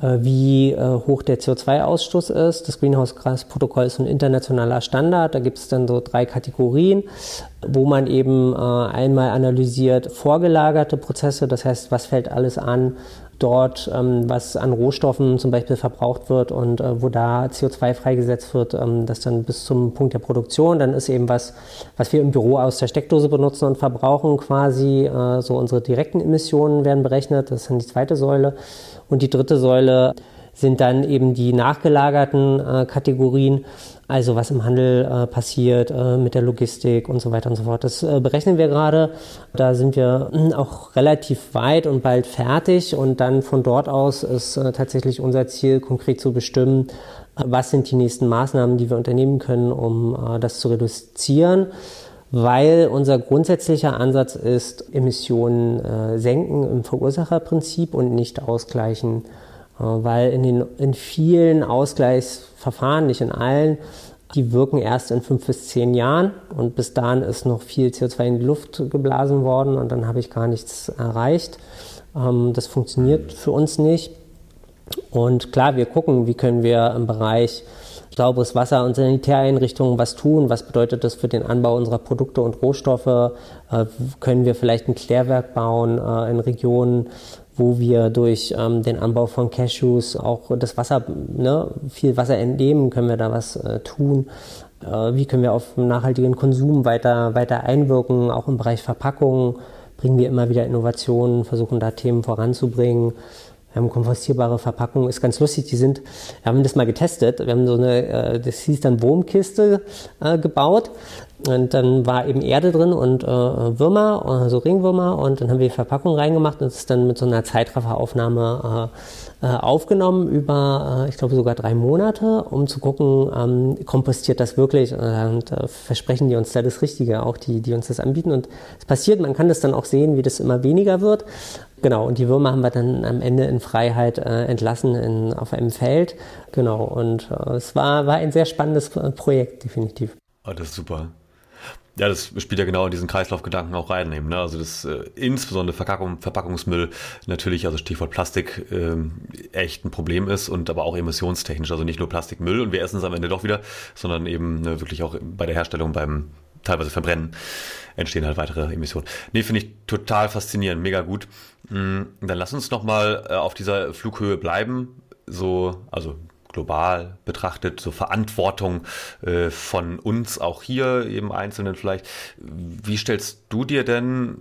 äh, wie äh, hoch der CO2-Ausstoß ist. Das Greenhouse-Gas-Protokoll ist ein internationaler Standard. Da gibt es dann so drei Kategorien, wo man eben äh, einmal analysiert vorgelagerte Prozesse, das heißt, was fällt alles an, dort, ähm, was an Rohstoffen zum Beispiel verbraucht wird und äh, wo da CO2 freigesetzt wird, ähm, das dann bis zum Punkt der Produktion, dann ist eben was, was wir im Büro aus der Steckdose benutzen und verbrauchen quasi, äh, so unsere direkten Emissionen werden berechnet, das ist dann die zweite Säule. Und die dritte Säule sind dann eben die nachgelagerten äh, Kategorien, also was im Handel äh, passiert äh, mit der Logistik und so weiter und so fort. Das äh, berechnen wir gerade. Da sind wir hm, auch relativ weit und bald fertig. Und dann von dort aus ist äh, tatsächlich unser Ziel, konkret zu bestimmen, was sind die nächsten Maßnahmen, die wir unternehmen können, um äh, das zu reduzieren. Weil unser grundsätzlicher Ansatz ist, Emissionen äh, senken im Verursacherprinzip und nicht ausgleichen weil in, den, in vielen Ausgleichsverfahren, nicht in allen, die wirken erst in fünf bis zehn Jahren und bis dahin ist noch viel CO2 in die Luft geblasen worden und dann habe ich gar nichts erreicht. Ähm, das funktioniert für uns nicht. Und klar, wir gucken, wie können wir im Bereich sauberes Wasser und Sanitäreinrichtungen was tun? Was bedeutet das für den Anbau unserer Produkte und Rohstoffe? Äh, können wir vielleicht ein Klärwerk bauen äh, in Regionen, wo wir durch ähm, den Anbau von Cashews auch das Wasser, ne, viel Wasser entnehmen, können wir da was äh, tun. Äh, wie können wir auf nachhaltigen Konsum weiter, weiter einwirken, auch im Bereich Verpackungen bringen wir immer wieder Innovationen, versuchen da Themen voranzubringen. Wir haben kompostierbare Verpackungen, ist ganz lustig, die sind, wir haben das mal getestet, wir haben so eine, äh, das hieß dann Wurmkiste äh, gebaut und dann war eben Erde drin und äh, Würmer, äh, so also Ringwürmer und dann haben wir die Verpackung reingemacht und es dann mit so einer Zeitrafferaufnahme äh, äh, aufgenommen über, äh, ich glaube sogar drei Monate, um zu gucken, ähm, kompostiert das wirklich und äh, versprechen die uns da das Richtige, auch die, die uns das anbieten und es passiert, man kann das dann auch sehen, wie das immer weniger wird. Genau, und die Würmer haben wir dann am Ende in Freiheit äh, entlassen in, auf einem Feld. Genau, und äh, es war, war ein sehr spannendes Projekt, definitiv. Oh, das ist super. Ja, das spielt ja genau in diesen Kreislaufgedanken auch rein. Ne? Also das äh, insbesondere Verpackung, Verpackungsmüll natürlich, also Stichwort Plastik, ähm, echt ein Problem ist und aber auch emissionstechnisch. Also nicht nur Plastikmüll und wir essen es am Ende doch wieder, sondern eben ne, wirklich auch bei der Herstellung, beim teilweise Verbrennen entstehen halt weitere Emissionen. Nee, finde ich total faszinierend, mega gut. Mm, dann lass uns nochmal äh, auf dieser Flughöhe bleiben. So, also global betrachtet, so Verantwortung äh, von uns auch hier im Einzelnen vielleicht. Wie stellst du dir denn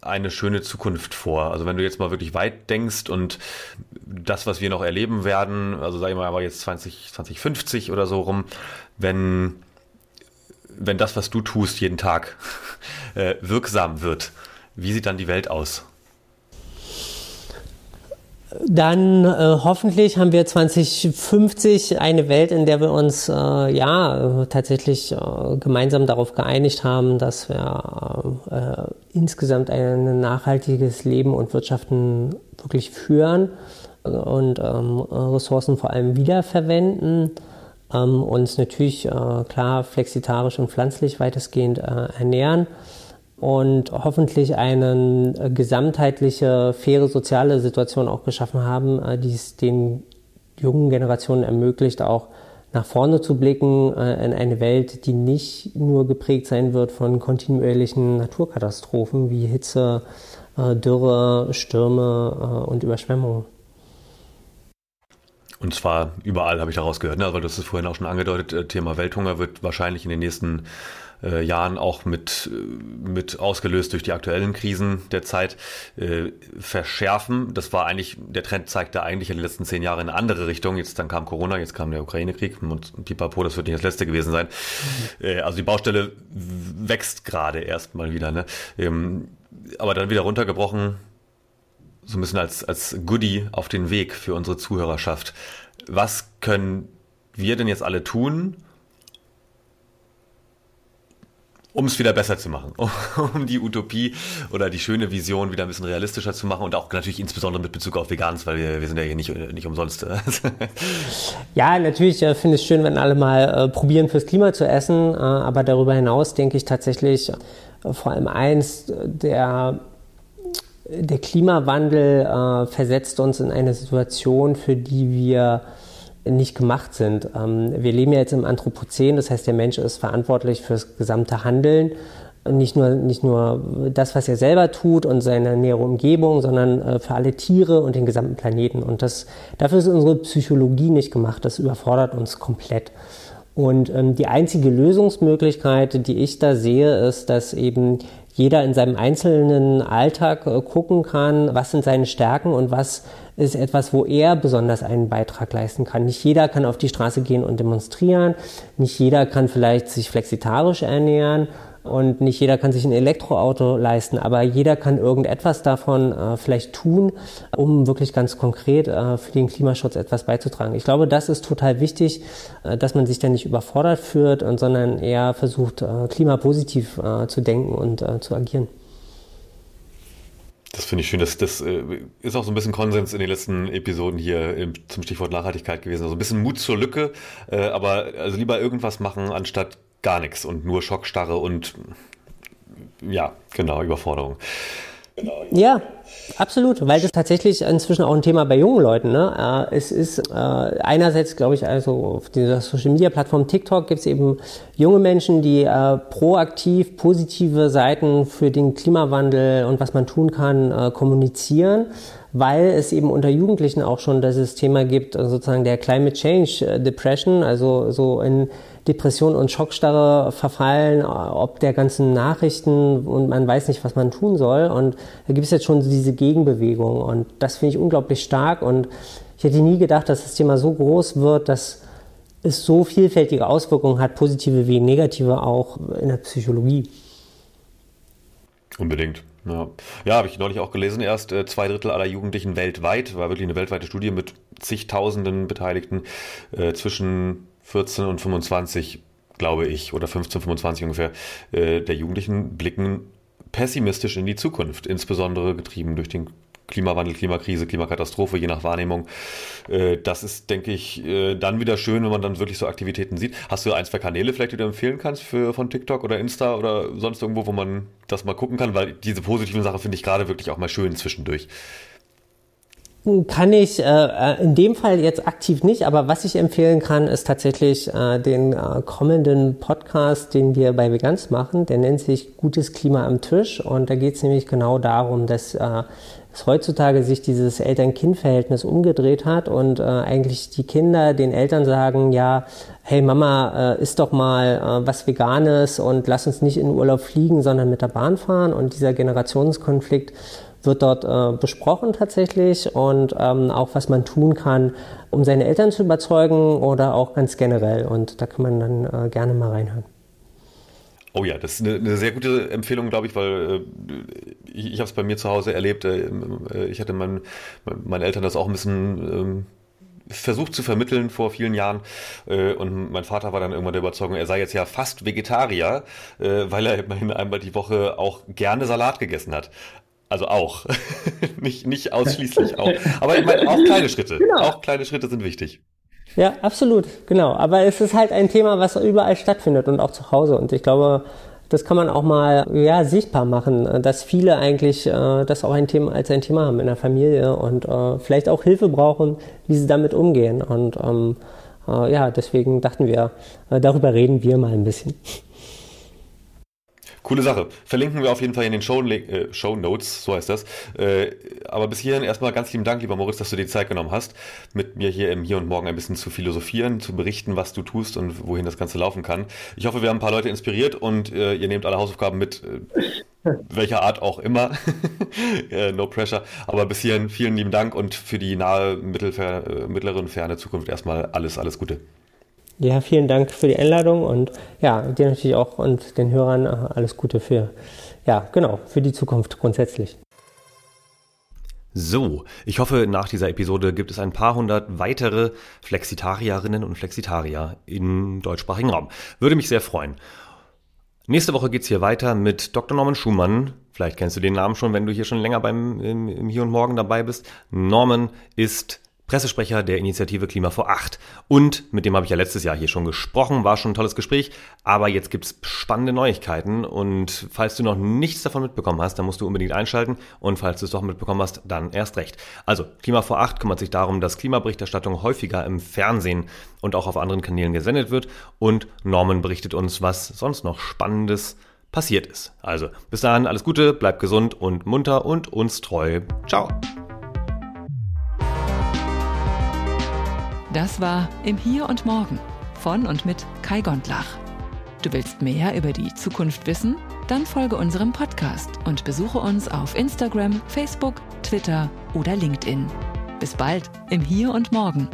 eine schöne Zukunft vor? Also wenn du jetzt mal wirklich weit denkst und das, was wir noch erleben werden, also sage ich mal jetzt 20, 2050 oder so rum, wenn, wenn das, was du tust jeden Tag, äh, wirksam wird, wie sieht dann die Welt aus? Dann äh, hoffentlich haben wir 2050 eine Welt, in der wir uns äh, ja tatsächlich äh, gemeinsam darauf geeinigt haben, dass wir äh, insgesamt ein nachhaltiges Leben und Wirtschaften wirklich führen und ähm, Ressourcen vor allem wiederverwenden. Ähm, uns natürlich äh, klar flexitarisch und pflanzlich weitestgehend äh, ernähren und hoffentlich eine äh, gesamtheitliche, faire soziale Situation auch geschaffen haben, äh, die es den jungen Generationen ermöglicht, auch nach vorne zu blicken äh, in eine Welt, die nicht nur geprägt sein wird von kontinuierlichen Naturkatastrophen wie Hitze, Dürre, Stürme und Überschwemmungen. Und zwar überall habe ich daraus gehört, ne? du hast es vorhin auch schon angedeutet, Thema Welthunger wird wahrscheinlich in den nächsten äh, Jahren auch mit, äh, mit ausgelöst durch die aktuellen Krisen der Zeit äh, verschärfen. Das war eigentlich, der Trend zeigte eigentlich in den letzten zehn Jahren in eine andere Richtung. Jetzt dann kam Corona, jetzt kam der Ukraine-Krieg und die Papo, das wird nicht das letzte gewesen sein. Mhm. Äh, also die Baustelle wächst gerade erst mal wieder. Ne? Ähm, aber dann wieder runtergebrochen, so ein bisschen als, als Goodie auf den Weg für unsere Zuhörerschaft. Was können wir denn jetzt alle tun, um es wieder besser zu machen, um die Utopie oder die schöne Vision wieder ein bisschen realistischer zu machen und auch natürlich insbesondere mit Bezug auf Vegans, weil wir, wir sind ja hier nicht, nicht umsonst. ja, natürlich äh, finde ich es schön, wenn alle mal äh, probieren, fürs Klima zu essen, äh, aber darüber hinaus denke ich tatsächlich äh, vor allem eins, der der Klimawandel äh, versetzt uns in eine Situation, für die wir nicht gemacht sind. Ähm, wir leben ja jetzt im Anthropozän, das heißt, der Mensch ist verantwortlich fürs gesamte Handeln. Nicht nur, nicht nur das, was er selber tut und seine nähere Umgebung, sondern äh, für alle Tiere und den gesamten Planeten. Und das, dafür ist unsere Psychologie nicht gemacht. Das überfordert uns komplett. Und ähm, die einzige Lösungsmöglichkeit, die ich da sehe, ist, dass eben jeder in seinem einzelnen Alltag äh, gucken kann, was sind seine Stärken und was ist etwas, wo er besonders einen Beitrag leisten kann. Nicht jeder kann auf die Straße gehen und demonstrieren, nicht jeder kann vielleicht sich flexitarisch ernähren und nicht jeder kann sich ein Elektroauto leisten, aber jeder kann irgendetwas davon äh, vielleicht tun, um wirklich ganz konkret äh, für den Klimaschutz etwas beizutragen. Ich glaube, das ist total wichtig, äh, dass man sich da nicht überfordert führt, und, sondern eher versucht, äh, klimapositiv äh, zu denken und äh, zu agieren. Das finde ich schön. Das, das ist auch so ein bisschen Konsens in den letzten Episoden hier zum Stichwort Nachhaltigkeit gewesen. Also ein bisschen Mut zur Lücke, aber also lieber irgendwas machen, anstatt gar nichts und nur Schockstarre und ja, genau, Überforderung. Ja, absolut, weil das tatsächlich inzwischen auch ein Thema bei jungen Leuten. Ne? Äh, es ist äh, einerseits, glaube ich, also auf dieser Social Media Plattform TikTok gibt es eben junge Menschen, die äh, proaktiv positive Seiten für den Klimawandel und was man tun kann äh, kommunizieren weil es eben unter Jugendlichen auch schon das Thema gibt, sozusagen der Climate Change äh, Depression, also so in Depression und Schockstarre verfallen, ob der ganzen Nachrichten und man weiß nicht, was man tun soll. Und da gibt es jetzt schon diese Gegenbewegung und das finde ich unglaublich stark und ich hätte nie gedacht, dass das Thema so groß wird, dass es so vielfältige Auswirkungen hat, positive wie negative auch in der Psychologie. Unbedingt. Ja, ja habe ich neulich auch gelesen. Erst äh, zwei Drittel aller Jugendlichen weltweit, war wirklich eine weltweite Studie mit zigtausenden Beteiligten äh, zwischen 14 und 25, glaube ich, oder 15, 25 ungefähr, äh, der Jugendlichen blicken pessimistisch in die Zukunft, insbesondere getrieben durch den Klimawandel, Klimakrise, Klimakatastrophe, je nach Wahrnehmung. Äh, das ist, denke ich, äh, dann wieder schön, wenn man dann wirklich so Aktivitäten sieht. Hast du ein, zwei Kanäle vielleicht, die du empfehlen kannst für, von TikTok oder Insta oder sonst irgendwo, wo man das mal gucken kann? Weil diese positiven Sachen finde ich gerade wirklich auch mal schön zwischendurch. Kann ich äh, äh, in dem Fall jetzt aktiv nicht, aber was ich empfehlen kann, ist tatsächlich äh, den äh, kommenden Podcast, den wir bei Veganz machen. Der nennt sich Gutes Klima am Tisch und da geht es nämlich genau darum, dass äh, es heutzutage sich dieses Eltern-Kind-Verhältnis umgedreht hat und äh, eigentlich die Kinder den Eltern sagen, ja, hey Mama, äh, isst doch mal äh, was Veganes und lass uns nicht in Urlaub fliegen, sondern mit der Bahn fahren und dieser Generationskonflikt wird dort äh, besprochen tatsächlich und ähm, auch was man tun kann, um seine Eltern zu überzeugen oder auch ganz generell. Und da kann man dann äh, gerne mal reinhören. Oh ja, das ist eine, eine sehr gute Empfehlung, glaube ich, weil äh, ich, ich habe es bei mir zu Hause erlebt. Äh, äh, ich hatte mein, meinen Eltern das auch ein bisschen ähm, versucht zu vermitteln vor vielen Jahren. Äh, und mein Vater war dann irgendwann der Überzeugung, er sei jetzt ja fast Vegetarier, weil er immerhin einmal die Woche auch gerne Salat gegessen hat. Also auch. nicht, nicht ausschließlich auch. Aber ich meine, auch kleine Schritte. Genau. Auch kleine Schritte sind wichtig. Ja, absolut, genau. Aber es ist halt ein Thema, was überall stattfindet und auch zu Hause. Und ich glaube, das kann man auch mal ja, sichtbar machen, dass viele eigentlich äh, das auch ein Thema, als ein Thema haben in der Familie und äh, vielleicht auch Hilfe brauchen, wie sie damit umgehen. Und ähm, äh, ja, deswegen dachten wir, äh, darüber reden wir mal ein bisschen. Coole Sache. Verlinken wir auf jeden Fall in den Show, äh, Show Notes, so heißt das. Äh, aber bis hierhin erstmal ganz lieben Dank, lieber Moritz, dass du dir die Zeit genommen hast, mit mir hier im Hier und Morgen ein bisschen zu philosophieren, zu berichten, was du tust und wohin das Ganze laufen kann. Ich hoffe, wir haben ein paar Leute inspiriert und äh, ihr nehmt alle Hausaufgaben mit, äh, welcher Art auch immer. Äh, no pressure. Aber bis hierhin vielen lieben Dank und für die nahe, äh, mittlere und ferne Zukunft erstmal alles, alles Gute. Ja, vielen Dank für die Einladung und ja, dir natürlich auch und den Hörern äh, alles Gute für, ja, genau, für die Zukunft grundsätzlich. So, ich hoffe, nach dieser Episode gibt es ein paar hundert weitere Flexitarierinnen und Flexitarier im deutschsprachigen Raum. Würde mich sehr freuen. Nächste Woche geht's hier weiter mit Dr. Norman Schumann. Vielleicht kennst du den Namen schon, wenn du hier schon länger beim im, im Hier und Morgen dabei bist. Norman ist Pressesprecher der Initiative Klima vor acht. Und mit dem habe ich ja letztes Jahr hier schon gesprochen, war schon ein tolles Gespräch. Aber jetzt gibt's spannende Neuigkeiten. Und falls du noch nichts davon mitbekommen hast, dann musst du unbedingt einschalten. Und falls du es doch mitbekommen hast, dann erst recht. Also, Klima vor acht kümmert sich darum, dass Klimaberichterstattung häufiger im Fernsehen und auch auf anderen Kanälen gesendet wird. Und Norman berichtet uns, was sonst noch Spannendes passiert ist. Also, bis dahin alles Gute, bleib gesund und munter und uns treu. Ciao. Das war Im Hier und Morgen von und mit Kai Gondlach. Du willst mehr über die Zukunft wissen? Dann folge unserem Podcast und besuche uns auf Instagram, Facebook, Twitter oder LinkedIn. Bis bald im Hier und Morgen.